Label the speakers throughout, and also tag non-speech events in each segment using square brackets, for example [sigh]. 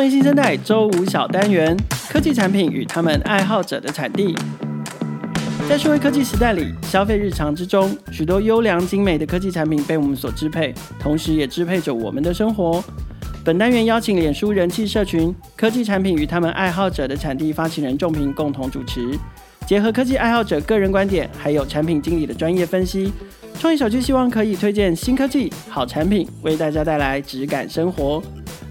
Speaker 1: 创业新生代周五小单元：科技产品与他们爱好者的产地。在数位科技时代里，消费日常之中，许多优良精美的科技产品被我们所支配，同时也支配着我们的生活。本单元邀请脸书人气社群“科技产品与他们爱好者的产地”发起人仲平共同主持，结合科技爱好者个人观点，还有产品经理的专业分析，创业小聚希望可以推荐新科技、好产品，为大家带来质感生活。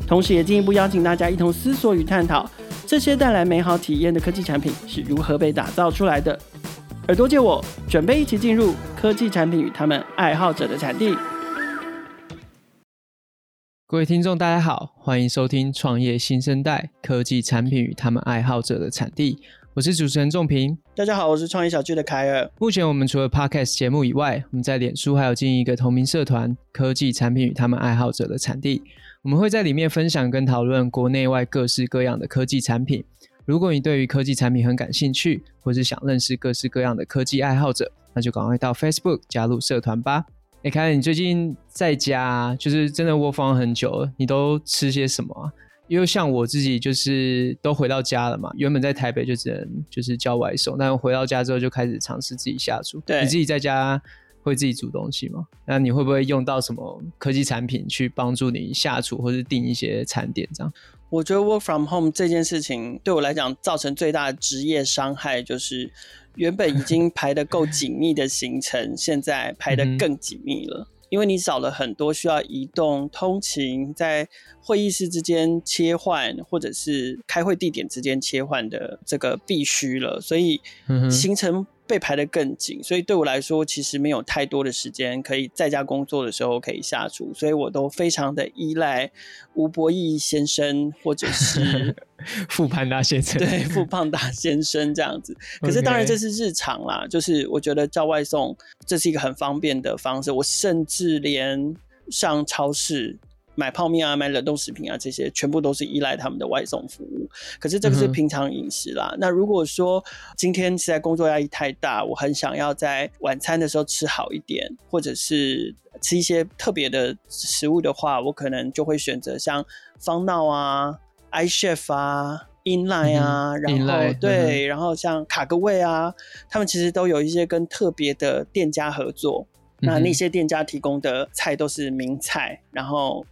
Speaker 1: 同时，也进一步邀请大家一同思索与探讨，这些带来美好体验的科技产品是如何被打造出来的。耳朵借我，准备一起进入科技产品与他们爱好者的产地。
Speaker 2: 各位听众，大家好，欢迎收听创业新生代科技产品与他们爱好者的产地。我是主持人仲平。
Speaker 1: 大家好，我是创业小聚的凯尔。
Speaker 2: 目前我们除了 Podcast 节目以外，我们在脸书还有经营一个同名社团——科技产品与他们爱好者的产地。我们会在里面分享跟讨论国内外各式各样的科技产品。如果你对于科技产品很感兴趣，或是想认识各式各样的科技爱好者，那就赶快到 Facebook 加入社团吧。哎，凯尔，你最近在家就是真的窝房很久了，你都吃些什么啊？因为像我自己就是都回到家了嘛，原本在台北就只能就是叫外送，但回到家之后就开始尝试自己下厨。
Speaker 1: 对，
Speaker 2: 你自己在家会自己煮东西吗？那你会不会用到什么科技产品去帮助你下厨或者订一些餐点这样？
Speaker 1: 我觉得 work from home 这件事情对我来讲造成最大的职业伤害，就是原本已经排得够紧密的行程，现在排得更紧密了。因为你少了很多需要移动、通勤，在会议室之间切换，或者是开会地点之间切换的这个必须了，所以行程。被排得更紧，所以对我来说，其实没有太多的时间可以在家工作的时候可以下厨，所以我都非常的依赖吴博义先生或者是 [laughs]
Speaker 2: 富胖达先生，
Speaker 1: 对，富胖达先生这样子。可是当然这是日常啦，就是我觉得叫外送这是一个很方便的方式，我甚至连上超市。买泡面啊，买冷冻食品啊，这些全部都是依赖他们的外送服务。可是这个是平常饮食啦。嗯、那如果说今天实在工作压力太大，我很想要在晚餐的时候吃好一点，或者是吃一些特别的食物的话，我可能就会选择像方闹啊、iChef 啊、Inline 啊，嗯、然后对，嗯、然后像卡个位啊，他们其实都有一些跟特别的店家合作。那那些店家提供的菜都是名菜，然后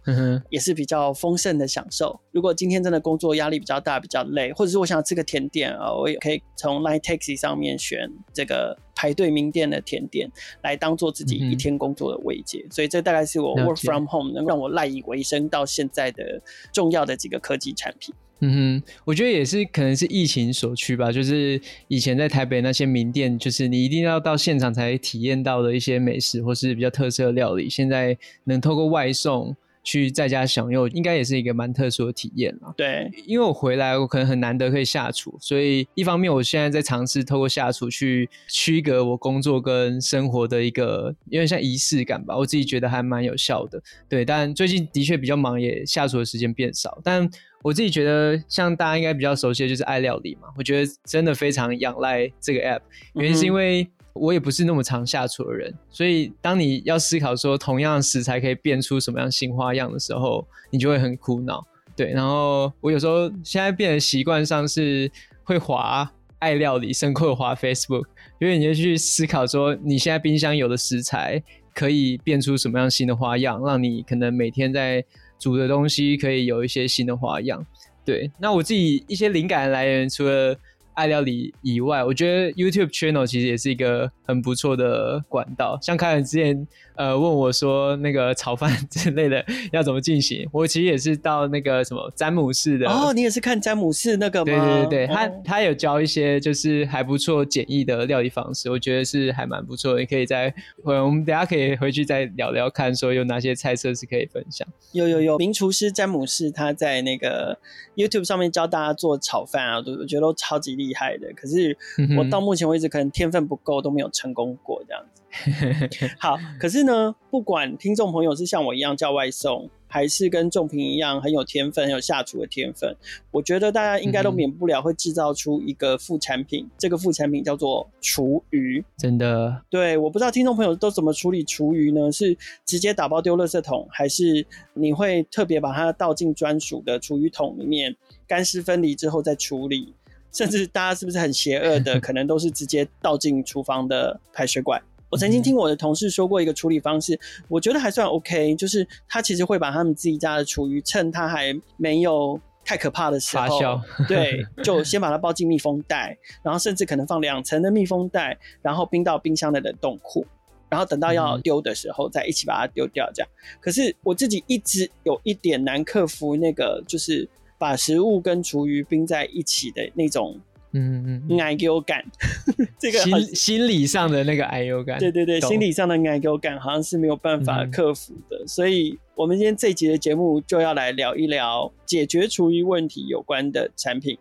Speaker 1: 也是比较丰盛的享受。如果今天真的工作压力比较大、比较累，或者是我想吃个甜点啊，我也可以从 Line Taxi 上面选这个排队名店的甜点来当做自己一天工作的慰藉。所以这大概是我 Work from Home 能让我赖以为生到现在的重要的几个科技产品。
Speaker 2: 嗯哼，我觉得也是，可能是疫情所趋吧。就是以前在台北那些名店，就是你一定要到现场才体验到的一些美食，或是比较特色的料理，现在能透过外送去在家享用，应该也是一个蛮特殊的体验了。
Speaker 1: 对，
Speaker 2: 因为我回来，我可能很难得可以下厨，所以一方面我现在在尝试透过下厨去区隔我工作跟生活的一个，有点像仪式感吧。我自己觉得还蛮有效的。对，但最近的确比较忙，也下厨的时间变少，但。我自己觉得，像大家应该比较熟悉的就是爱料理嘛。我觉得真的非常仰赖这个 app，原因是因为我也不是那么常下厨的人，所以当你要思考说同样食材可以变出什么样新花样的时候，你就会很苦恼。对，然后我有时候现在变得习惯上是会滑爱料理，胜过滑 Facebook，因为你就去思考说你现在冰箱有的食材可以变出什么样新的花样，让你可能每天在。煮的东西可以有一些新的花样，对。那我自己一些灵感的来源，除了爱料理以外，我觉得 YouTube channel 其实也是一个很不错的管道。像凯文之前呃问我说那个炒饭 [laughs] 之类的要怎么进行，我其实也是到那个什么詹姆士的
Speaker 1: 哦，你也是看詹姆士那个吗？
Speaker 2: 对对对对，他、哦、他有教一些就是还不错简易的料理方式，我觉得是还蛮不错的。你可以在我们等下可以回去再聊聊看，说有哪些菜色是可以分享。
Speaker 1: 有有有，名厨师詹姆士他在那个 YouTube 上面教大家做炒饭啊，我觉得都超级厉害的。可是我到目前为止可能天分不够，都没有成功过这样子。[laughs] 好，可是呢，不管听众朋友是像我一样叫外送，还是跟仲平一样很有天分、很有下厨的天分，我觉得大家应该都免不了会制造出一个副产品。嗯、这个副产品叫做厨余。
Speaker 2: 真的？
Speaker 1: 对，我不知道听众朋友都怎么处理厨余呢？是直接打包丢垃圾桶，还是你会特别把它倒进专属的厨余桶里面，干湿分离之后再处理？甚至大家是不是很邪恶的，[laughs] 可能都是直接倒进厨房的排水管？我曾经听我的同事说过一个处理方式，我觉得还算 OK，就是他其实会把他们自己家的厨余，趁他还没有太可怕的时候，对，就先把它包进密封袋，[laughs] 然后甚至可能放两层的密封袋，然后冰到冰箱的冷冻库，然后等到要丢的时候再一起把它丢掉，这样。可是我自己一直有一点难克服那个，就是把食物跟厨余冰在一起的那种。嗯嗯，挨给我感，[laughs] 这个
Speaker 2: 心心理上的那个哎呦感，
Speaker 1: 对对对，心理上的哎呦感好像是没有办法克服的，嗯、所以我们今天这一集的节目就要来聊一聊解决厨余问题有关的产品。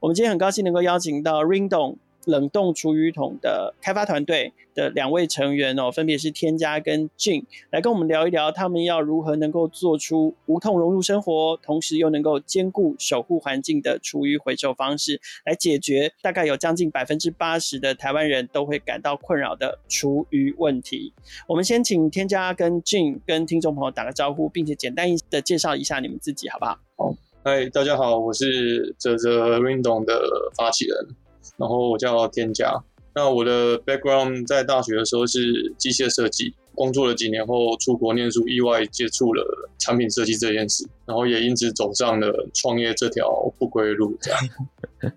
Speaker 1: 我们今天很高兴能够邀请到 Rindong。冷冻厨余桶的开发团队的两位成员哦，分别是添加跟俊来跟我们聊一聊他们要如何能够做出无痛融入生活，同时又能够兼顾守护环境的厨余回收方式，来解决大概有将近百分之八十的台湾人都会感到困扰的厨余问题。我们先请添加跟俊跟听众朋友打个招呼，并且简单一的介绍一下你们自己，好不好？
Speaker 3: 好，嗨，大家好，我是泽泽，Rindo 的发起人。然后我叫天加，那我的 background 在大学的时候是机械设计，工作了几年后出国念书，意外接触了产品设计这件事，然后也因此走上了创业这条不归路。这样，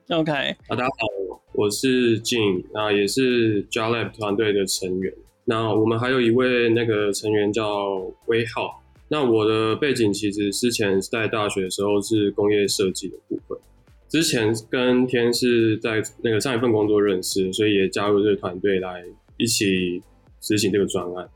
Speaker 3: [laughs]
Speaker 1: OK，
Speaker 4: 大家好，我是 Jing，那也是 JALAB 团队的成员。那我们还有一位那个成员叫威浩。那我的背景其实之前在大学的时候是工业设计的部分。之前跟天是在那个上一份工作认识，所以也加入这个团队来一起执行这个专案。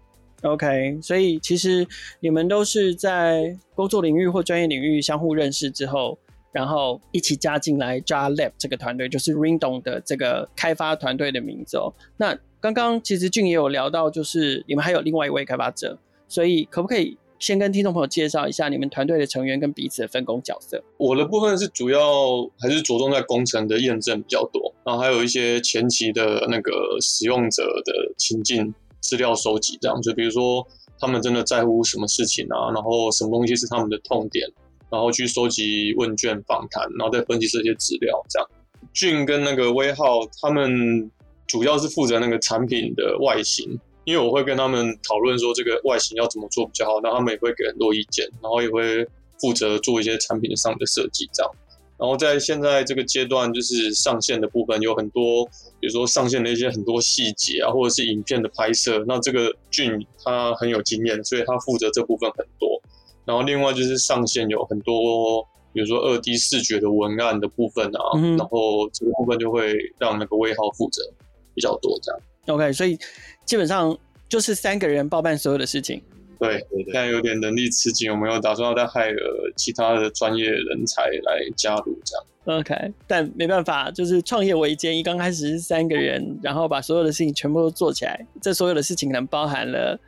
Speaker 1: OK，所以其实你们都是在工作领域或专业领域相互认识之后，然后一起加进来 JALAB 这个团队，就是 Ringdon 的这个开发团队的名字哦。那刚刚其实俊也有聊到，就是你们还有另外一位开发者，所以可不可以？先跟听众朋友介绍一下你们团队的成员跟彼此的分工角色。
Speaker 3: 我的部分是主要还是着重在工程的验证比较多，然后还有一些前期的那个使用者的情境资料收集，这样就比如说他们真的在乎什么事情啊，然后什么东西是他们的痛点，然后去收集问卷访谈，然后再分析这些资料。这样，俊跟那个威浩他们主要是负责那个产品的外形。因为我会跟他们讨论说这个外形要怎么做比较好，那他们也会给很多意见，然后也会负责做一些产品上的设计这样。然后在现在这个阶段，就是上线的部分有很多，比如说上线的一些很多细节啊，或者是影片的拍摄，那这个俊他很有经验，所以他负责这部分很多。然后另外就是上线有很多，比如说二 D 视觉的文案的部分啊，嗯、然后这个部分就会让那个威浩负责比较多这样。
Speaker 1: OK，所以。基本上就是三个人包办所有的事情。
Speaker 3: 对，现在有点能力吃紧，我们有打算要再害了其他的专业人才来加入这样。
Speaker 1: OK，但没办法，就是创业维艰，一刚开始是三个人，然后把所有的事情全部都做起来。这所有的事情可能包含了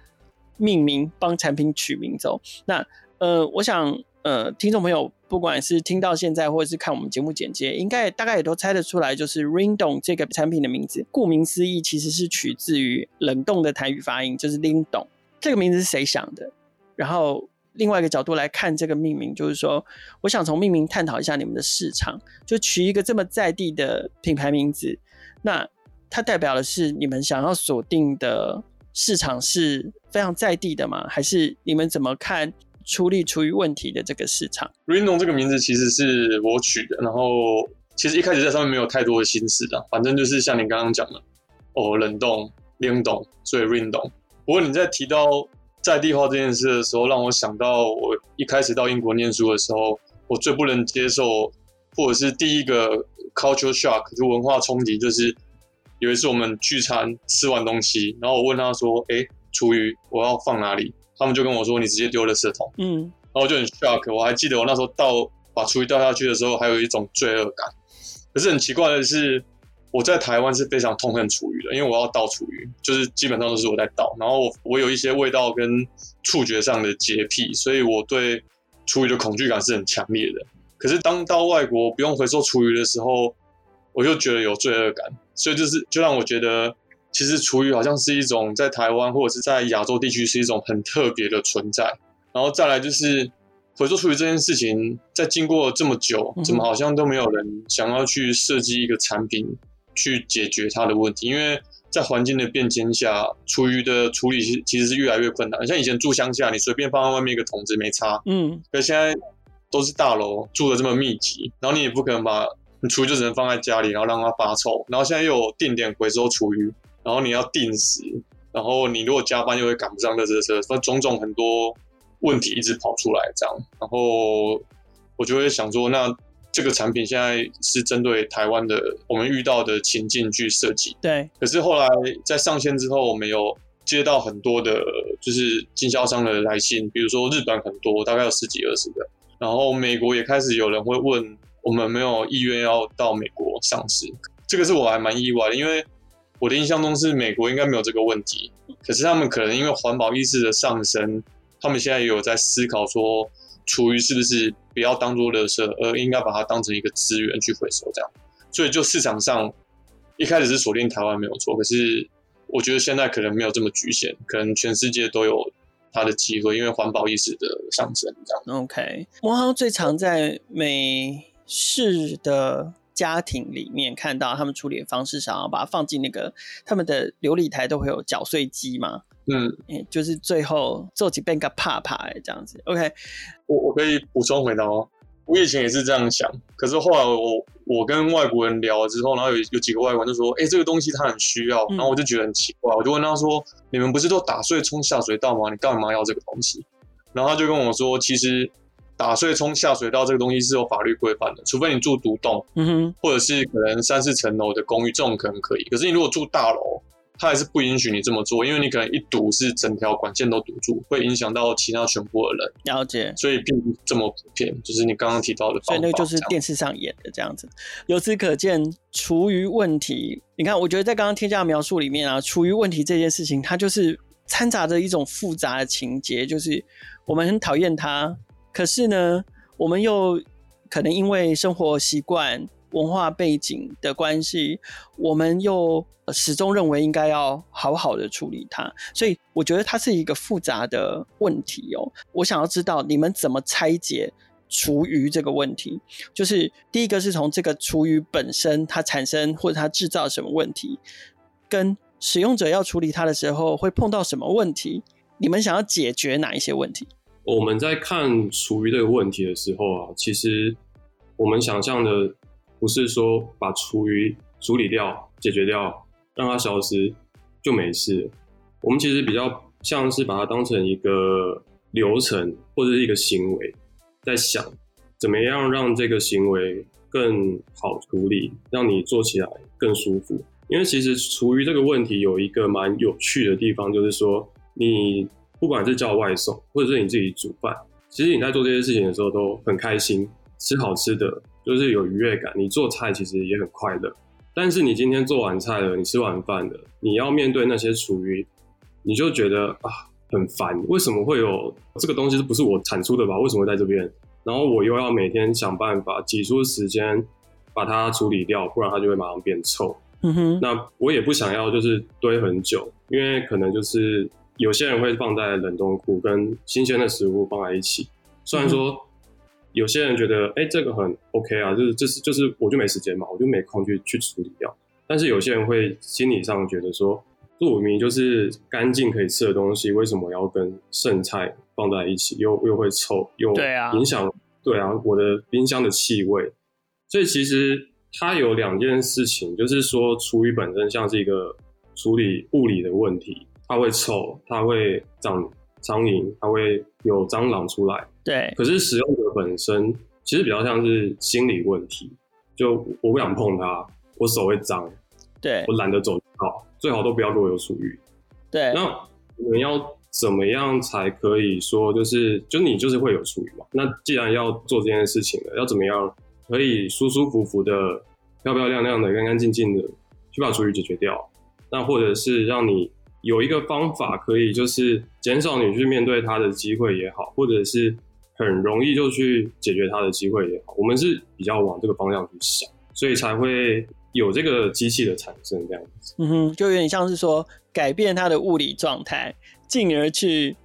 Speaker 1: 命名，帮产品取名字。那呃，我想呃，听众朋友。不管是听到现在，或者是看我们节目简介，应该大概也都猜得出来，就是 Ring Dong 这个产品的名字。顾名思义，其实是取自于冷冻的台语发音，就是 Lingdong。这个名字是谁想的？然后另外一个角度来看这个命名，就是说，我想从命名探讨一下你们的市场，就取一个这么在地的品牌名字，那它代表的是你们想要锁定的市场是非常在地的吗？还是你们怎么看？处理厨余问题的这个市场
Speaker 3: ，Rinno 这个名字其实是我取的，然后其实一开始在上面没有太多的心思的，反正就是像你刚刚讲的，哦，冷冻、冷冻，所以 Rinno。不过你在提到在地化这件事的时候，让我想到我一开始到英国念书的时候，我最不能接受，或者是第一个 culture shock 就文化冲击，就是有一次我们聚餐吃完东西，然后我问他说：“哎，厨余我要放哪里？”他们就跟我说：“你直接丢了圾桶。”嗯，然后我就很 shock。我还记得我那时候倒把厨余倒下去的时候，还有一种罪恶感。可是很奇怪的是，我在台湾是非常痛恨厨余的，因为我要倒厨余，就是基本上都是我在倒。然后我我有一些味道跟触觉上的洁癖，所以我对厨余的恐惧感是很强烈的。可是当到外国不用回收厨余的时候，我就觉得有罪恶感，所以就是就让我觉得，其实厨余好像是一种在台湾或者是在亚洲地区是一种很特别的存在。然后再来就是回收厨余这件事情，在经过这么久，怎么好像都没有人想要去设计一个产品。去解决它的问题，因为在环境的变迁下，厨余的处理其实是越来越困难。像以前住乡下，你随便放在外面一个桶子没差，嗯，可现在都是大楼住的这么密集，然后你也不可能把你厨余就只能放在家里，然后让它发臭。然后现在又有定点回收厨余，然后你要定时，然后你如果加班又会赶不上热车车，反正种种很多问题一直跑出来这样。然后我就会想说，那。这个产品现在是针对台湾的我们遇到的情境去设计。
Speaker 1: 对。
Speaker 3: 可是后来在上线之后，我们有接到很多的，就是经销商的来信，比如说日本很多，大概有十几二十个。然后美国也开始有人会问我们没有意愿要到美国上市。这个是我还蛮意外的，因为我的印象中是美国应该没有这个问题。可是他们可能因为环保意识的上升，他们现在也有在思考说。厨余是不是不要当做垃圾，而应该把它当成一个资源去回收？这样，所以就市场上一开始是锁定台湾没有错，可是我觉得现在可能没有这么局限，可能全世界都有它的机会，因为环保意识的上升。这样
Speaker 1: ，OK。我好像最常在美式的家庭里面看到他们处理的方式，想要把它放进那个他们的琉璃台都会有搅碎机嘛。
Speaker 3: 嗯，
Speaker 1: 就是最后做几遍个怕怕这样子。OK，
Speaker 3: 我我可以补充回答哦。我以前也是这样想，可是后来我我跟外国人聊了之后，然后有有几个外国人就说：“哎、欸，这个东西他很需要。”然后我就觉得很奇怪，我就问他说：“你们不是都打碎冲下水道吗？你干嘛要这个东西？”然后他就跟我说：“其实打碎冲下水道这个东西是有法律规范的，除非你住独栋，嗯哼，或者是可能三四层楼的公寓，这种可能可以。可是你如果住大楼，它还是不允许你这么做，因为你可能一堵是整条管线都堵住，会影响到其他全部的人。
Speaker 1: 了解，所
Speaker 3: 以并不这么普遍。就是你刚刚提到的，
Speaker 1: 所以那个就是电视上演的这样子。由此可见，厨余问题，你看，我觉得在刚刚添加的描述里面啊，厨余问题这件事情，它就是掺杂着一种复杂的情节，就是我们很讨厌它，可是呢，我们又可能因为生活习惯。文化背景的关系，我们又始终认为应该要好好的处理它，所以我觉得它是一个复杂的问题哦。我想要知道你们怎么拆解厨余这个问题，就是第一个是从这个厨余本身它产生或者它制造什么问题，跟使用者要处理它的时候会碰到什么问题，你们想要解决哪一些问题？
Speaker 4: 我们在看厨余这个问题的时候啊，其实我们想象的。不是说把厨余处理掉、解决掉，让它消失就没事。我们其实比较像是把它当成一个流程或者是一个行为，在想怎么样让这个行为更好处理，让你做起来更舒服。因为其实厨余这个问题有一个蛮有趣的地方，就是说你不管是叫外送，或者是你自己煮饭，其实你在做这些事情的时候都很开心，吃好吃的。就是有愉悦感，你做菜其实也很快乐。但是你今天做完菜了，你吃完饭了，你要面对那些厨余，你就觉得啊很烦。为什么会有这个东西？是不是我产出的吧？为什么会在这边？然后我又要每天想办法挤出时间把它处理掉，不然它就会马上变臭。嗯哼。那我也不想要就是堆很久，因为可能就是有些人会放在冷冻库，跟新鲜的食物放在一起。虽然说。有些人觉得，哎、欸，这个很 OK 啊，就是就是就是，我就没时间嘛，我就没空去去处理掉。但是有些人会心理上觉得说，这明明就是干净可以吃的东西，为什么要跟剩菜放在一起，又又会臭，又影响对啊，我的冰箱的气味。所以其实它有两件事情，就是说厨余本身像是一个处理物理的问题，它会臭，它会长苍蝇，它会有蟑螂出来。
Speaker 1: 对，
Speaker 4: 可是使用者本身其实比较像是心理问题，就我不想碰它，我手会脏，
Speaker 1: 对，
Speaker 4: 我懒得走好，最好都不要给我有厨余。
Speaker 1: 对，
Speaker 4: 那我们要怎么样才可以说，就是就你就是会有厨余嘛？那既然要做这件事情了，要怎么样可以舒舒服服的、漂漂亮亮的、干干净净的去把厨余解决掉。那或者是让你有一个方法可以就是减少你去面对它的机会也好，或者是很容易就去解决它的机会也好，我们是比较往这个方向去想，所以才会有这个机器的产生这样子。
Speaker 1: 嗯哼，就有点像是说改变它的物理状态，进而去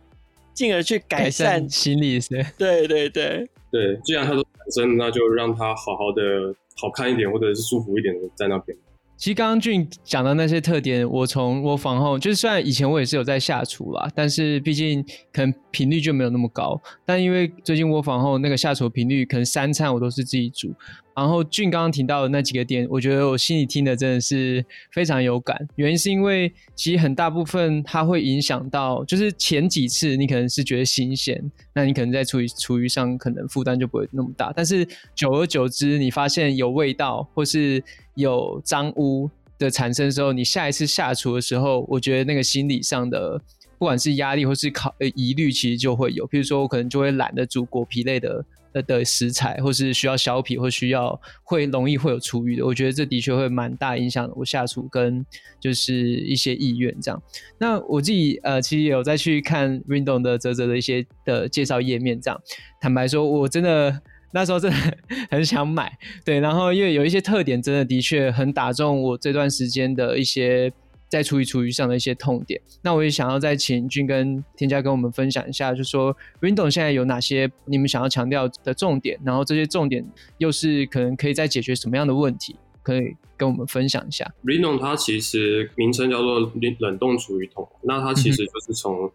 Speaker 1: 进而去改善，
Speaker 2: 改善心理是。
Speaker 1: 对对对
Speaker 4: 对，既然它都产生，那就让它好好的好看一点，或者是舒服一点的在那边。
Speaker 2: 其实刚刚俊讲的那些特点，我从我房后，就是虽然以前我也是有在下厨啦，但是毕竟可能频率就没有那么高。但因为最近我房后那个下厨频率，可能三餐我都是自己煮。然后俊刚刚提到的那几个点，我觉得我心里听的真的是非常有感。原因是因为其实很大部分它会影响到，就是前几次你可能是觉得新鲜，那你可能在厨余厨余上可能负担就不会那么大。但是久而久之，你发现有味道或是有脏污的产生的时候，你下一次下厨的时候，我觉得那个心理上的不管是压力或是考疑虑，其实就会有。比如说我可能就会懒得煮果皮类的。的的食材，或是需要削皮，或需要会容易会有厨余的，我觉得这的确会蛮大影响我下厨跟就是一些意愿这样。那我自己呃，其实有再去看 Rindong 的泽泽的一些的介绍页面这样。坦白说，我真的那时候真的很想买，对，然后因为有一些特点，真的的确很打中我这段时间的一些。在厨余厨余上的一些痛点，那我也想要再请君跟添加跟我们分享一下，就是说 Rindong 现在有哪些你们想要强调的重点，然后这些重点又是可能可以再解决什么样的问题，可以跟我们分享一下。
Speaker 4: Rindong 它其实名称叫做冷冻厨余桶，那它其实就是从、嗯、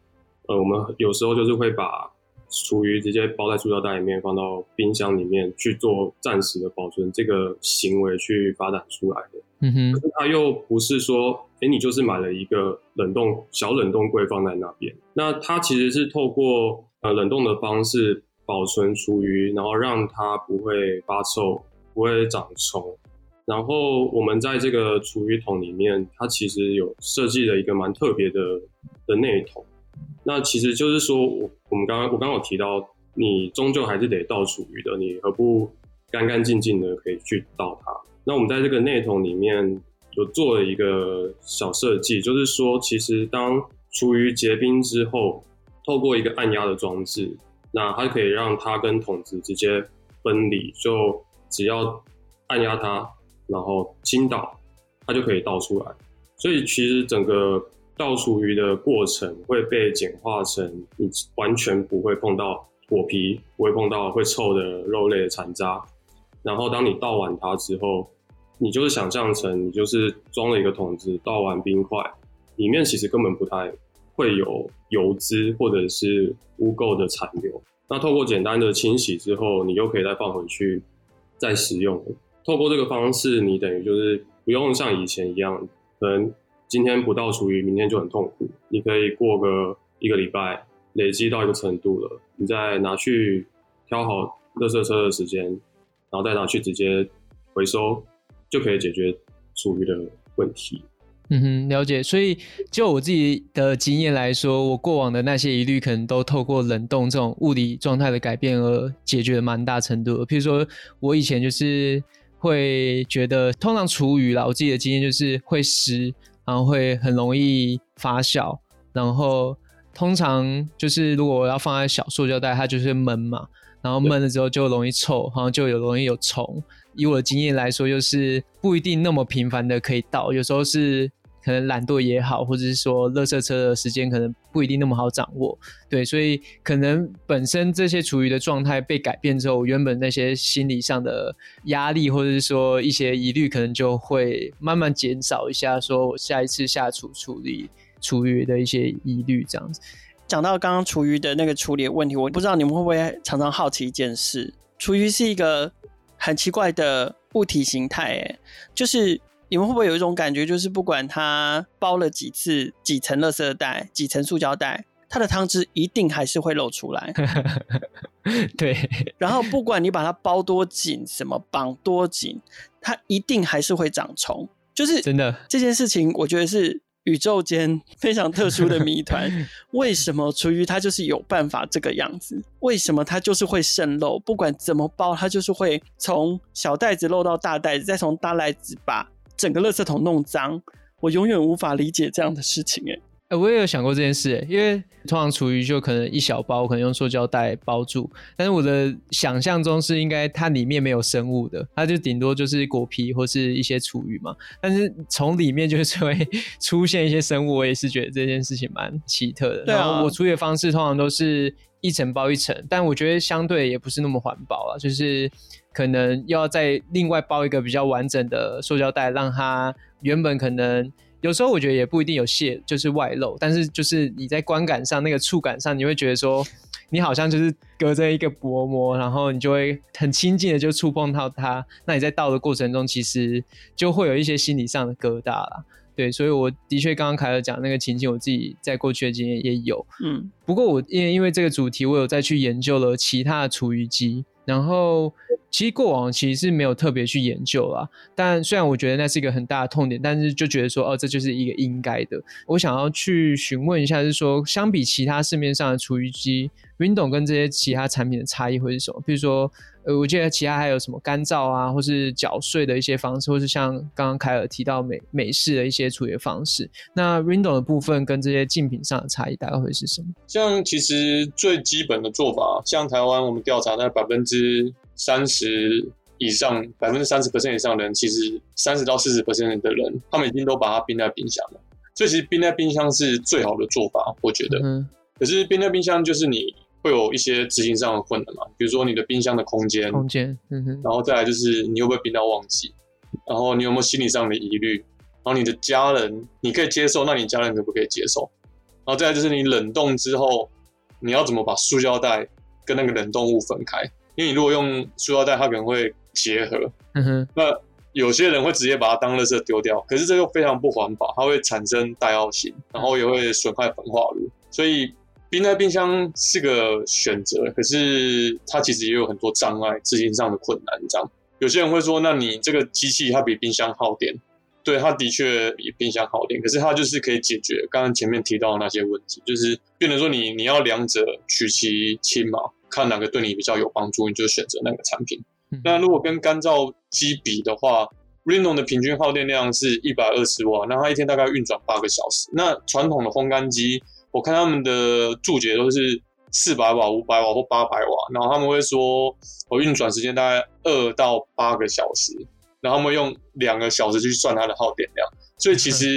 Speaker 4: 呃我们有时候就是会把厨余直接包在塑料袋里面，放到冰箱里面去做暂时的保存，这个行为去发展出来的。嗯哼，可是它又不是说。哎，你就是买了一个冷冻小冷冻柜放在那边，那它其实是透过呃冷冻的方式保存厨余，然后让它不会发臭，不会长虫。然后我们在这个厨余桶里面，它其实有设计了一个蛮特别的的内桶。那其实就是说，我我们刚刚我刚刚有提到，你终究还是得倒厨余的，你何不干干净净的可以去倒它？那我们在这个内桶里面。有做了一个小设计，就是说，其实当厨余结冰之后，透过一个按压的装置，那它可以让它跟桶子直接分离，就只要按压它，然后倾倒，它就可以倒出来。所以其实整个倒厨余的过程会被简化成，你完全不会碰到果皮，不会碰到会臭的肉类的残渣。然后当你倒完它之后，你就是想象成，你就是装了一个桶子，倒完冰块，里面其实根本不太会有油脂或者是污垢的残留。那透过简单的清洗之后，你又可以再放回去再使用。透过这个方式，你等于就是不用像以前一样，可能今天不倒厨余，明天就很痛苦。你可以过个一个礼拜，累积到一个程度了，你再拿去挑好垃圾车的时间，然后再拿去直接回收。就可以解决厨余的问题。
Speaker 2: 嗯哼，了解。所以就我自己的经验来说，我过往的那些疑虑，可能都透过冷冻这种物理状态的改变而解决了蛮大程度的。譬如说，我以前就是会觉得，通常厨余啦，我自己的经验就是会湿，然后会很容易发酵，然后通常就是如果我要放在小塑胶袋，它就是闷嘛，然后闷了之后就容易臭，然后就有容易有虫。以我的经验来说，就是不一定那么频繁的可以倒，有时候是可能懒惰也好，或者是说垃圾车的时间可能不一定那么好掌握，对，所以可能本身这些厨余的状态被改变之后，原本那些心理上的压力或者是说一些疑虑，可能就会慢慢减少一下，说我下一次下厨处理厨余的一些疑虑这样子。
Speaker 1: 讲到刚刚厨余的那个处理的问题，我不知道你们会不会常常好奇一件事，厨余是一个。很奇怪的物体形态，哎，就是你们会不会有一种感觉，就是不管它包了几次、几层垃圾袋、几层塑胶袋，它的汤汁一定还是会漏出来。[laughs]
Speaker 2: 对。
Speaker 1: 然后不管你把它包多紧，什么绑多紧，它一定还是会长虫。就是真的这件事情，我觉得是。宇宙间非常特殊的谜团，[laughs] 为什么厨余它就是有办法这个样子？为什么它就是会渗漏？不管怎么包，它就是会从小袋子漏到大袋子，再从大袋子把整个垃圾桶弄脏，我永远无法理解这样的事情哎。
Speaker 2: 欸、我也有想过这件事，因为通常厨余就可能一小包，可能用塑胶袋包住。但是我的想象中是应该它里面没有生物的，它就顶多就是果皮或是一些厨余嘛。但是从里面就是 [laughs] 会出现一些生物，我也是觉得这件事情蛮奇特的。对啊，然后我处理的方式通常都是一层包一层，但我觉得相对也不是那么环保啊，就是可能要再另外包一个比较完整的塑胶袋，让它原本可能。有时候我觉得也不一定有泄，就是外漏，但是就是你在观感上那个触感上，你会觉得说你好像就是隔着一个薄膜，然后你就会很亲近的就触碰到它。那你在倒的过程中，其实就会有一些心理上的疙瘩啦。对，所以我的确刚刚凯尔讲那个情景，我自己在过去的经验也有。嗯，不过我因为因为这个主题，我有再去研究了其他的厨余机，然后。其实过往其实是没有特别去研究啦，但虽然我觉得那是一个很大的痛点，但是就觉得说哦，这就是一个应该的。我想要去询问一下，是说相比其他市面上的厨余机，Rindon 跟这些其他产品的差异会是什么？比如说。呃，我记得其他还有什么干燥啊，或是搅碎的一些方式，或是像刚刚凯尔提到美美式的一些处理方式。那 Rindon 的部分跟这些竞品上的差异大概会是什么？
Speaker 3: 像其实最基本的做法，像台湾我们调查，那百分之三十以上，百分之三十 percent 以上的人，其实三十到四十 percent 的人，他们已经都把它冰在冰箱了。所以其实冰在冰箱是最好的做法，我觉得。嗯。可是冰在冰箱就是你。会有一些执行上的困难嘛，比如说你的冰箱的空间，
Speaker 2: 空间，嗯哼，
Speaker 3: 然后再来就是你会不会冰到忘记，然后你有没有心理上的疑虑，然后你的家人你可以接受，那你家人可不可以接受？然后再来就是你冷冻之后，你要怎么把塑胶袋跟那个冷冻物分开？因为你如果用塑胶袋，它可能会结合，嗯哼，那有些人会直接把它当垃圾丢掉，可是这又非常不环保，它会产生带药性，然后也会损害焚化炉，所以。冰袋冰箱是个选择，可是它其实也有很多障碍，执行上的困难。这样，有些人会说，那你这个机器它比冰箱耗电，对，它的确比冰箱耗电，可是它就是可以解决刚刚前面提到的那些问题，就是变成说你你要两者取其轻嘛，看哪个对你比较有帮助，你就选择那个产品。嗯、那如果跟干燥机比的话，Rindon 的平均耗电量是一百二十瓦，那它一天大概运转八个小时。那传统的烘干机。我看他们的注解都是四百瓦、五百瓦或八百瓦，然后他们会说，我运转时间大概二到八个小时，然后他们用两个小时去算它的耗电量，所以其实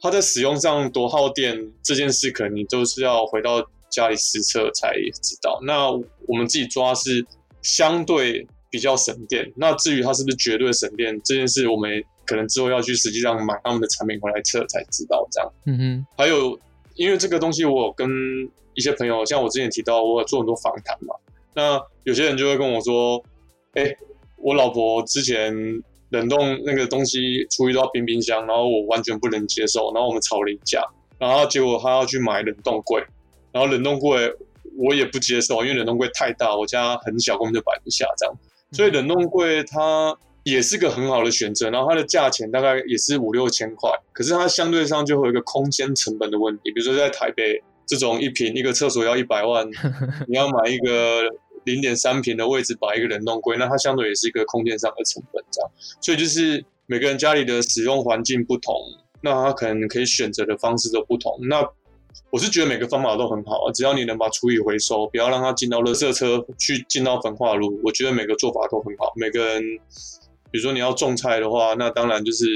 Speaker 3: 它在使用上多耗电这件事，可能你都是要回到家里实测才知道。那我们自己抓是相对比较省电，那至于它是不是绝对省电这件事，我们可能之后要去实际上买他们的产品回来测才知道。这样，嗯哼，还有。因为这个东西，我有跟一些朋友，像我之前提到，我有做很多访谈嘛。那有些人就会跟我说：“哎，我老婆之前冷冻那个东西，厨余都要冰冰箱，然后我完全不能接受，然后我们吵了一架，然后结果她要去买冷冻柜，然后冷冻柜我也不接受，因为冷冻柜太大，我家很小，根本就摆不下这样。所以冷冻柜它。”也是个很好的选择，然后它的价钱大概也是五六千块，可是它相对上就会有一个空间成本的问题。比如说在台北这种一平一个厕所要一百万，[laughs] 你要买一个零点三平的位置摆一个冷冻柜，那它相对也是一个空间上的成本这样。所以就是每个人家里的使用环境不同，那他可能可以选择的方式都不同。那我是觉得每个方法都很好，只要你能把厨余回收，不要让它进到垃圾车去进到焚化炉，我觉得每个做法都很好。每个人。比如说你要种菜的话，那当然就是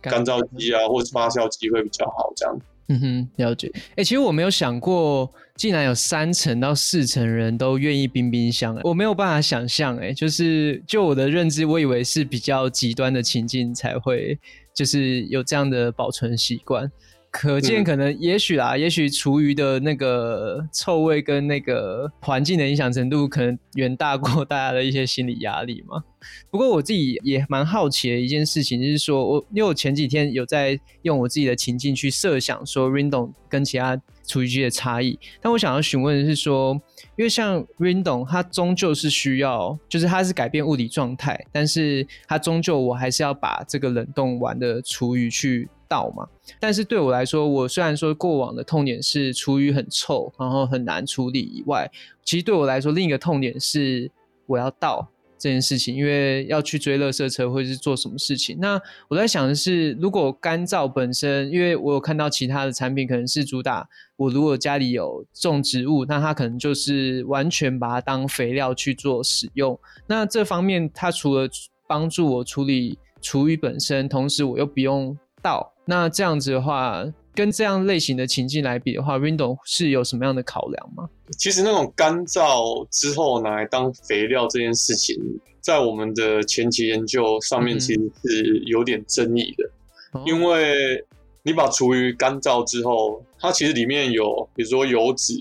Speaker 3: 干燥机啊，或是发酵机会比较好，这样。
Speaker 2: 嗯哼，了解。哎、欸，其实我没有想过，竟然有三成到四成人都愿意冰冰箱，我没有办法想象。哎，就是就我的认知，我以为是比较极端的情境才会，就是有这样的保存习惯。可见，可能也许啦，嗯、也许厨余的那个臭味跟那个环境的影响程度，可能远大过大家的一些心理压力嘛。不过我自己也蛮好奇的一件事情，就是说我因为我前几天有在用我自己的情境去设想说 Rindon 跟其他厨余机的差异，但我想要询问的是说，因为像 Rindon 它终究是需要，就是它是改变物理状态，但是它终究我还是要把这个冷冻完的厨余去倒嘛，但是对我来说，我虽然说过往的痛点是厨余很臭，然后很难处理以外，其实对我来说另一个痛点是我要倒这件事情，因为要去追垃圾车或者是做什么事情。那我在想的是，如果干燥本身，因为我有看到其他的产品可能是主打，我如果家里有种植物，那它可能就是完全把它当肥料去做使用。那这方面，它除了帮助我处理厨余本身，同时我又不用倒。那这样子的话，跟这样类型的情境来比的话，Window 是有什么样的考量吗？
Speaker 3: 其实那种干燥之后拿来当肥料这件事情，在我们的前期研究上面其实是有点争议的，嗯、因为你把厨余干燥之后，它其实里面有比如说油脂、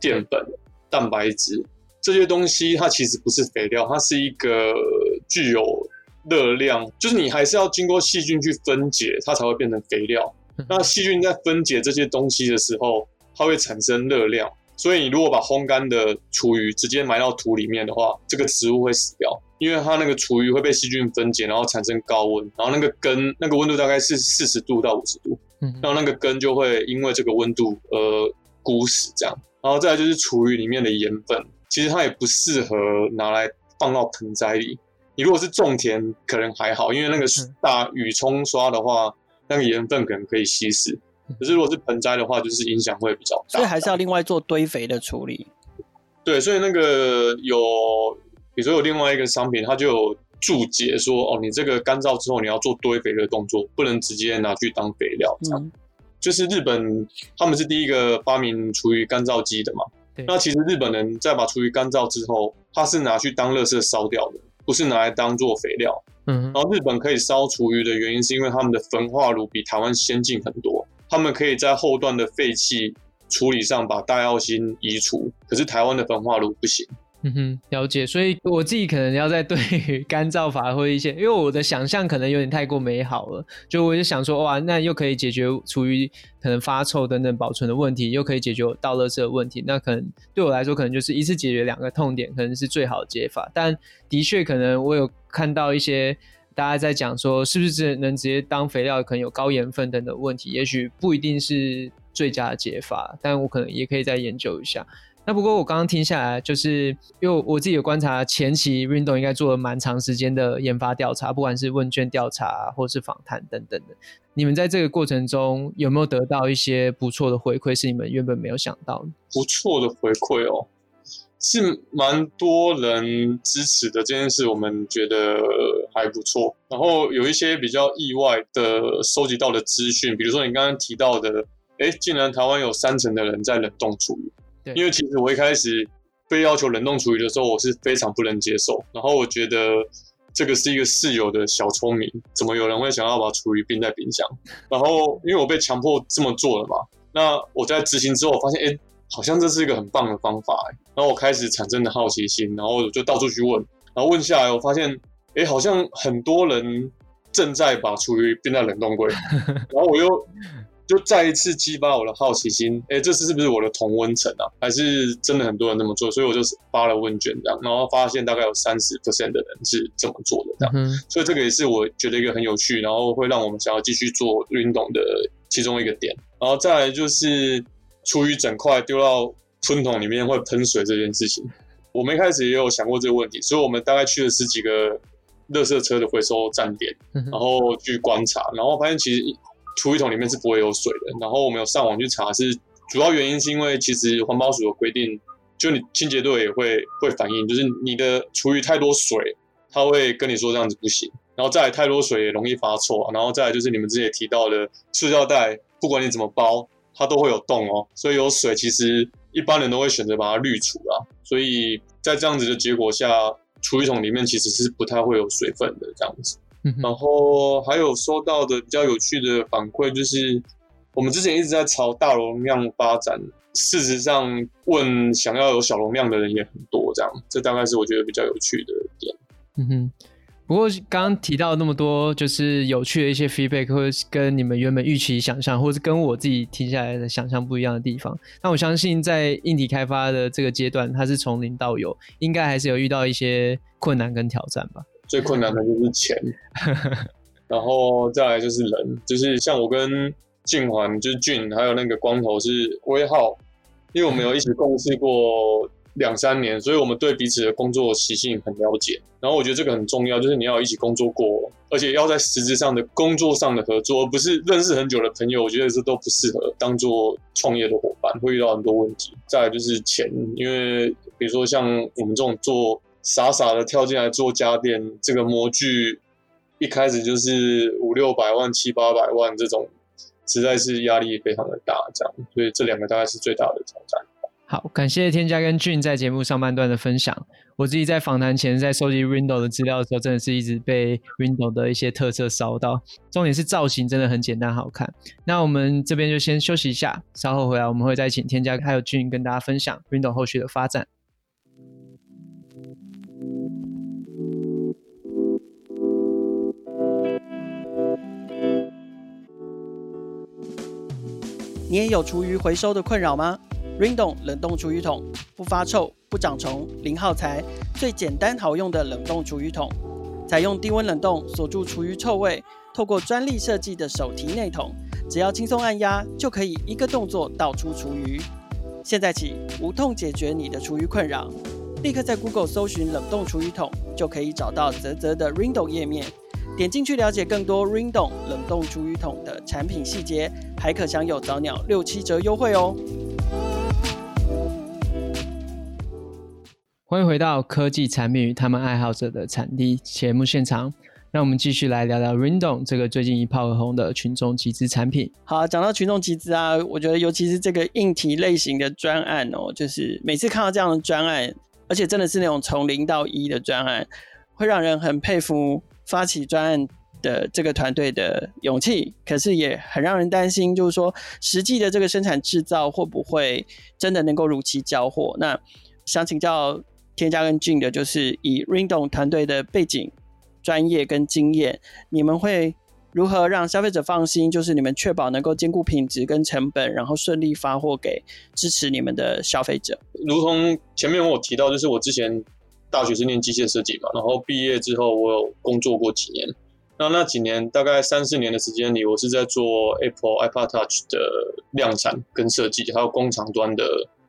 Speaker 3: 淀粉、蛋白质这些东西，它其实不是肥料，它是一个具有。热量就是你还是要经过细菌去分解，它才会变成肥料。那细菌在分解这些东西的时候，它会产生热量。所以你如果把烘干的厨余直接埋到土里面的话，这个植物会死掉，因为它那个厨余会被细菌分解，然后产生高温，然后那个根那个温度大概是四十度到五十度，然后那个根就会因为这个温度而枯死这样。然后再来就是厨余里面的盐分，其实它也不适合拿来放到盆栽里。你如果是种田，可能还好，因为那个大雨冲刷的话，嗯、那个盐分可能可以稀释。可是如果是盆栽的话，就是影响会比较大。
Speaker 1: 所以还是要另外做堆肥的处理。
Speaker 3: 对，所以那个有，比如说有另外一个商品，它就有注解说，哦，你这个干燥之后你要做堆肥的动作，不能直接拿去当肥料。这样，嗯、就是日本他们是第一个发明厨余干燥机的嘛。那其实日本人在把厨余干燥之后，他是拿去当垃圾烧掉的。不是拿来当做肥料，嗯，然后日本可以烧厨余的原因是因为他们的焚化炉比台湾先进很多，他们可以在后段的废气处理上把大药星移除，可是台湾的焚化炉不行。
Speaker 2: 嗯哼，了解。所以我自己可能要在对于 [laughs] 干燥法或一些，因为我的想象可能有点太过美好了。就我就想说，哇，那又可以解决厨余可能发臭等等保存的问题，又可以解决我倒垃圾的问题。那可能对我来说，可能就是一次解决两个痛点，可能是最好的解法。但的确，可能我有看到一些大家在讲说，是不是只能直接当肥料，可能有高盐分等等问题，也许不一定是最佳的解法。但我可能也可以再研究一下。那不过我刚刚听下来，就是因为我自己有观察，前期 Rindo 应该做了蛮长时间的研发调查，不管是问卷调查或是访谈等等的。你们在这个过程中有没有得到一些不错的回馈，是你们原本没有想到的？
Speaker 3: 不错的回馈哦，是蛮多人支持的这件事，我们觉得还不错。然后有一些比较意外的收集到的资讯，比如说你刚刚提到的，哎，竟然台湾有三成的人在冷冻处理。对因为其实我一开始被要求冷冻厨余的时候，我是非常不能接受。然后我觉得这个是一个室友的小聪明，怎么有人会想要把厨余冰在冰箱？然后因为我被强迫这么做了嘛，那我在执行之后，我发现哎，好像这是一个很棒的方法。然后我开始产生了好奇心，然后我就到处去问，然后问下来，我发现哎，好像很多人正在把厨余冰在冷冻柜，然后我又。就再一次激发我的好奇心，哎、欸，这次是不是我的同温层啊？还是真的很多人那么做？所以我就发了问卷这样，然后发现大概有三十 percent 的人是这么做的这样。嗯、所以这个也是我觉得一个很有趣，然后会让我们想要继续做运动的其中一个点。然后再来就是厨余整块丢到喷桶里面会喷水这件事情，我们一开始也有想过这个问题，所以我们大概去了十几个垃圾车的回收站点，然后去观察，然后发现其实。厨余桶里面是不会有水的。然后我们有上网去查，是主要原因是因为其实环保署有规定，就你清洁队也会会反映，就是你的厨余太多水，他会跟你说这样子不行。然后再来太多水也容易发臭，然后再来就是你们之前提到的塑料袋，不管你怎么包，它都会有洞哦。所以有水其实一般人都会选择把它滤除啊。所以在这样子的结果下，厨余桶里面其实是不太会有水分的这样子。然后还有收到的比较有趣的反馈，就是我们之前一直在朝大容量发展，事实上问想要有小容量的人也很多，这样，这大概是我觉得比较有趣的点。
Speaker 2: 嗯哼，不过刚刚提到那么多，就是有趣的一些 feedback，或者跟你们原本预期想象，或者跟我自己听下来的想象不一样的地方。那我相信在硬体开发的这个阶段，它是从零到有，应该还是有遇到一些困难跟挑战吧。
Speaker 3: 最困难的就是钱，[laughs] 然后再来就是人，就是像我跟俊环，就是俊，还有那个光头是威浩，因为我们有一起共事过两三年，所以我们对彼此的工作习性很了解。然后我觉得这个很重要，就是你要一起工作过，而且要在实质上的工作上的合作，而不是认识很久的朋友，我觉得这都不适合当做创业的伙伴，会遇到很多问题。再来就是钱，因为比如说像我们这种做傻傻的跳进来做家电，这个模具一开始就是五六百万、七八百万这种，实在是压力非常的大，这样，所以这两个大概是最大的挑战。
Speaker 2: 好，感谢添加跟俊在节目上半段的分享。我自己在访谈前，在收集 Window 的资料的时候，真的是一直被 Window 的一些特色烧到。重点是造型真的很简单好看。那我们这边就先休息一下，稍后回来我们会再请添加还有俊跟大家分享 Window 后续的发展。
Speaker 1: 你也有厨余回收的困扰吗？Rindon 冷冻厨余桶不发臭、不长虫、零耗材，最简单好用的冷冻厨余桶，采用低温冷冻锁住厨余臭味。透过专利设计的手提内桶，只要轻松按压，就可以一个动作倒出厨余。现在起无痛解决你的厨余困扰，立刻在 Google 搜寻冷冻厨余桶，就可以找到泽泽的 Rindon 页面。点进去了解更多 Ringdon 冷冻厨余桶的产品细节，还可享有早鸟六七折优惠哦。
Speaker 2: 欢迎回到科技产品与他们爱好者的产地节目现场，让我们继续来聊聊 Rindon 这个最近一炮而红的群众集资产品。
Speaker 1: 好，讲到群众集资啊，我觉得尤其是这个硬体类型的专案哦，就是每次看到这样的专案，而且真的是那种从零到一的专案，会让人很佩服发起专案的这个团队的勇气，可是也很让人担心，就是说实际的这个生产制造会不会真的能够如期交货？那想请教。添加跟 Gene 的就是以 Ringdon 团队的背景、专业跟经验，你们会如何让消费者放心？就是你们确保能够兼顾品质跟成本，然后顺利发货给支持你们的消费者。
Speaker 3: 如同前面我提到，就是我之前大学是念机械设计嘛，然后毕业之后我有工作过几年。那那几年大概三四年的时间里，我是在做 Apple iPod Touch 的量产跟设计，还有工厂端的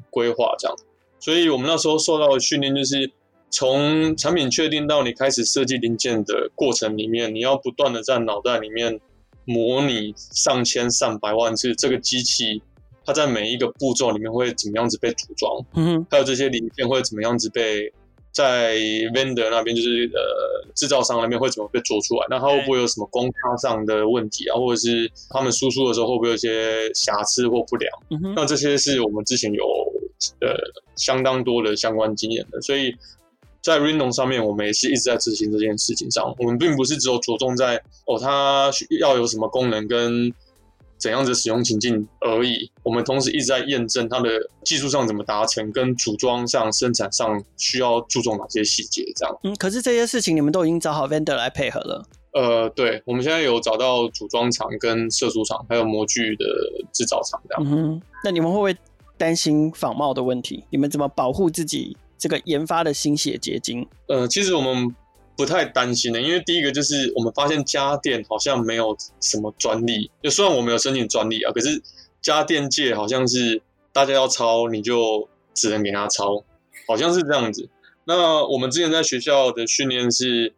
Speaker 3: 规划这样。所以我们那时候受到的训练，就是从产品确定到你开始设计零件的过程里面，你要不断的在脑袋里面模拟上千上百万次这个机器，它在每一个步骤里面会怎么样子被组装，嗯哼，还有这些零件会怎么样子被在 vendor 那边，就是呃制造商那边会怎么被做出来，那它会不会有什么公差上的问题啊，或者是他们输出的时候会不会有一些瑕疵或不良？嗯，那这些是我们之前有。呃，相当多的相关经验的，所以在 Rindon 上面，我们也是一直在执行这件事情上。我们并不是只有着重在哦，它要有什么功能跟怎样的使用情境而已。我们同时一直在验证它的技术上怎么达成，跟组装上、生产上需要注重哪些细节。这样，
Speaker 1: 嗯，可是这些事情你们都已经找好 vendor 来配合了。
Speaker 3: 呃，对，我们现在有找到组装厂、跟射出厂，还有模具的制造厂这样。
Speaker 1: 嗯，那你们会不会？担心仿冒的问题，你们怎么保护自己这个研发的心血结晶？
Speaker 3: 呃，其实我们不太担心的，因为第一个就是我们发现家电好像没有什么专利，就虽然我没有申请专利啊，可是家电界好像是大家要抄你就只能给他抄，好像是这样子。那我们之前在学校的训练是，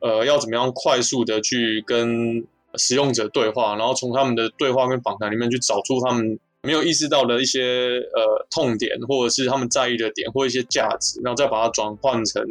Speaker 3: 呃，要怎么样快速的去跟使用者对话，然后从他们的对话跟访谈里面去找出他们。没有意识到的一些呃痛点，或者是他们在意的点，或一些价值，然后再把它转换成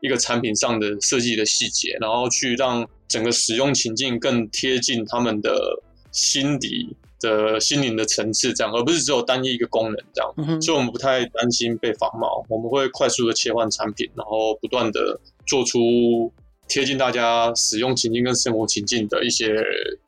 Speaker 3: 一个产品上的设计的细节，然后去让整个使用情境更贴近他们的心底的心灵的层次，这样，而不是只有单一一个功能这样。嗯。所以，我们不太担心被仿冒，我们会快速的切换产品，然后不断的做出贴近大家使用情境跟生活情境的一些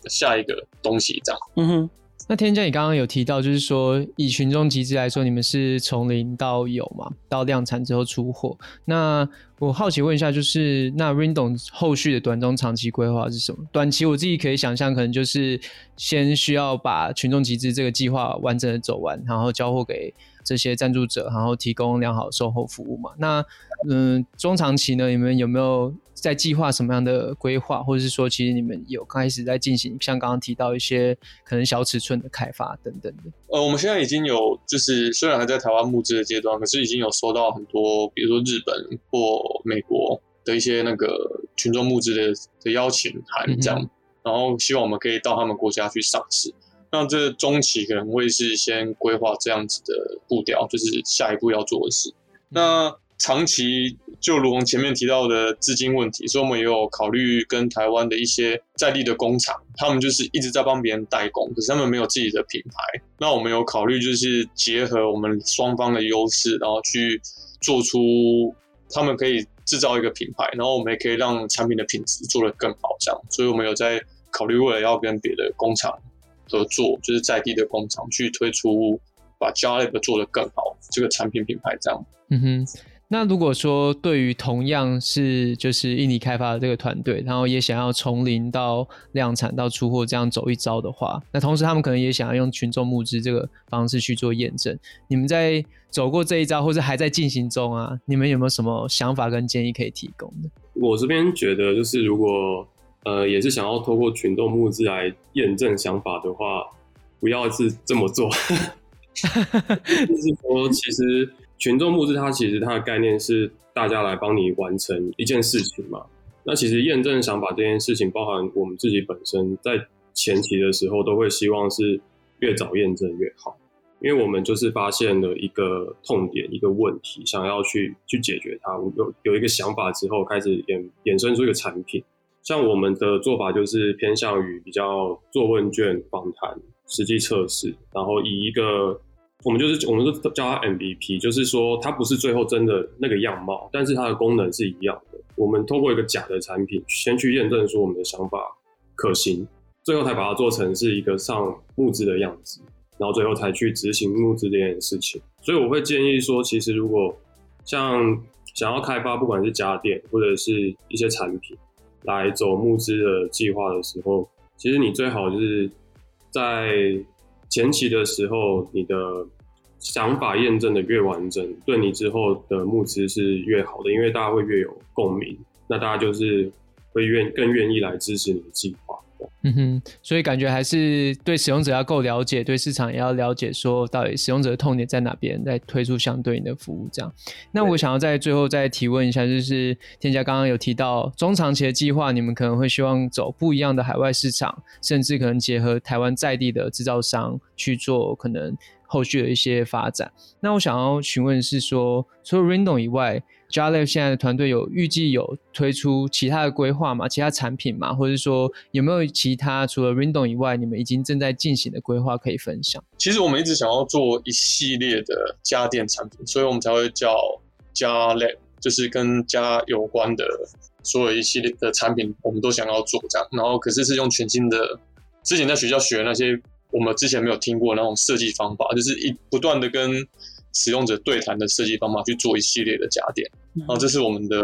Speaker 3: 下一个东西，这样。嗯哼。
Speaker 2: 那添加，你刚刚有提到，就是说以群众集资来说，你们是从零到有嘛，到量产之后出货。那我好奇问一下，就是那 Rindon 后续的短中长期规划是什么？短期我自己可以想象，可能就是先需要把群众集资这个计划完整的走完，然后交货给这些赞助者，然后提供良好的售后服务嘛。那嗯，中长期呢，你们有没有在计划什么样的规划，或者是说，其实你们有开始在进行像刚刚提到一些可能小尺寸的开发等等的？
Speaker 3: 呃，我们现在已经有，就是虽然还在台湾募资的阶段，可是已经有收到很多，比如说日本或美国的一些那个群众募资的的邀请函这样，嗯、然后希望我们可以到他们国家去上市。那这中期可能会是先规划这样子的步调，就是下一步要做的事。那长期就如同前面提到的资金问题，所以我们也有考虑跟台湾的一些在地的工厂，他们就是一直在帮别人代工，可是他们没有自己的品牌。那我们有考虑就是结合我们双方的优势，然后去做出他们可以制造一个品牌，然后我们也可以让产品的品质做得更好，这样。所以我们有在考虑未来要跟别的工厂。合作就是在地的工厂去推出，把 j a l a b 做得更好，这个产品品牌这样。
Speaker 2: 嗯哼，那如果说对于同样是就是印尼开发的这个团队，然后也想要从零到量产到出货这样走一遭的话，那同时他们可能也想要用群众募资这个方式去做验证。你们在走过这一招，或者还在进行中啊？你们有没有什么想法跟建议可以提供的？
Speaker 4: 我这边觉得就是如果。呃，也是想要透过群众募资来验证想法的话，不要是这么做。[laughs] 就是说，其实群众募资它其实它的概念是大家来帮你完成一件事情嘛。那其实验证想法这件事情，包含我们自己本身在前期的时候都会希望是越早验证越好，因为我们就是发现了一个痛点、一个问题，想要去去解决它。有有一个想法之后，开始衍衍生出一个产品。像我们的做法就是偏向于比较做问卷、访谈、实际测试，然后以一个我们就是我们都叫它 MVP，就是说它不是最后真的那个样貌，但是它的功能是一样的。我们透过一个假的产品，先去验证说我们的想法可行，最后才把它做成是一个上募资的样子，然后最后才去执行募资这件事情。所以我会建议说，其实如果像想要开发不管是家电或者是一些产品。来走募资的计划的时候，其实你最好就是在前期的时候，你的想法验证的越完整，对你之后的募资是越好的，因为大家会越有共鸣，那大家就是会愿更愿意来支持你的计划。
Speaker 2: 嗯哼，所以感觉还是对使用者要够了解，对市场也要了解，说到底使用者的痛点在哪边，再推出相对应的服务。这样，那我想要在最后再提问一下，就是添加刚刚有提到中长期的计划，你们可能会希望走不一样的海外市场，甚至可能结合台湾在地的制造商去做可能后续的一些发展。那我想要询问是说，除了 Rindong 以外，Jar Lab 现在的团队有预计有推出其他的规划吗？其他产品吗？或者说有没有其他除了 Rindon 以外，你们已经正在进行的规划可以分享？
Speaker 3: 其实我们一直想要做一系列的家电产品，所以我们才会叫 Jar Lab，就是跟家有关的所有一系列的产品，我们都想要做这样。然后可是是用全新的，之前在学校学那些我们之前没有听过那种设计方法，就是一不断的跟使用者对谈的设计方法去做一系列的家电，然后这是我们的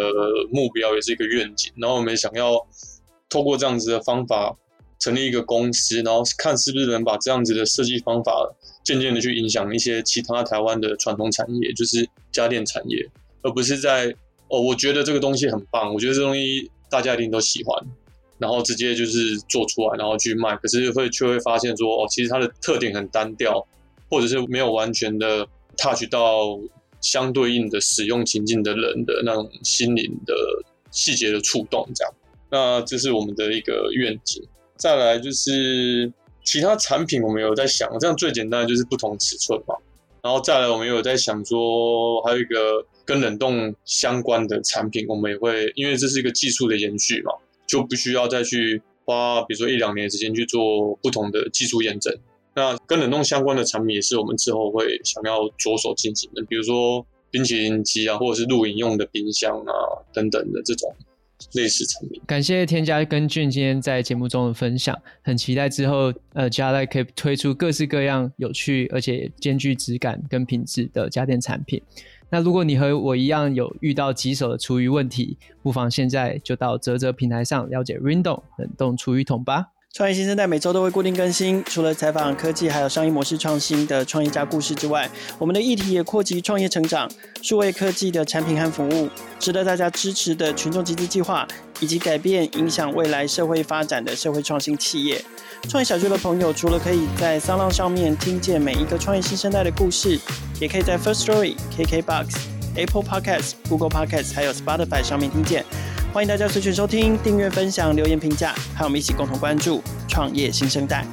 Speaker 3: 目标，也是一个愿景。然后我们也想要透过这样子的方法成立一个公司，然后看是不是能把这样子的设计方法渐渐的去影响一些其他台湾的传统产业，就是家电产业，而不是在哦，我觉得这个东西很棒，我觉得这东西大家一定都喜欢，然后直接就是做出来，然后去卖，可是会却会发现说哦，其实它的特点很单调，或者是没有完全的。Touch 到相对应的使用情境的人的那种心灵的细节的触动，这样，那这是我们的一个愿景。再来就是其他产品，我们有在想，这样最简单的就是不同尺寸嘛。然后再来，我们有在想说，还有一个跟冷冻相关的产品，我们也会，因为这是一个技术的延续嘛，就不需要再去花，比如说一两年时间去做不同的技术验证。那跟冷冻相关的产品也是我们之后会想要着手进行的，比如说冰淇淋机啊，或者是露营用的冰箱啊等等的这种类似产品。
Speaker 2: 感谢添加跟俊今天在节目中的分享，很期待之后呃佳代可以推出各式各样有趣而且兼具质感跟品质的家电产品。那如果你和我一样有遇到棘手的厨余问题，不妨现在就到泽泽平台上了解 Rindong 冷冻厨余桶吧。
Speaker 1: 创业新生代每周都会固定更新，除了采访科技还有商业模式创新的创业家故事之外，我们的议题也扩及创业成长、数位科技的产品和服务，值得大家支持的群众集资计划，以及改变影响未来社会发展的社会创新企业。创业小聚的朋友，除了可以在 s o n 上面听见每一个创业新生代的故事，也可以在 First Story、KKBox、Apple Podcasts、Google Podcasts 还有 Spotify 上面听见。欢迎大家随选收听、订阅、分享、留言、评价，和我们一起共同关注创业新生代。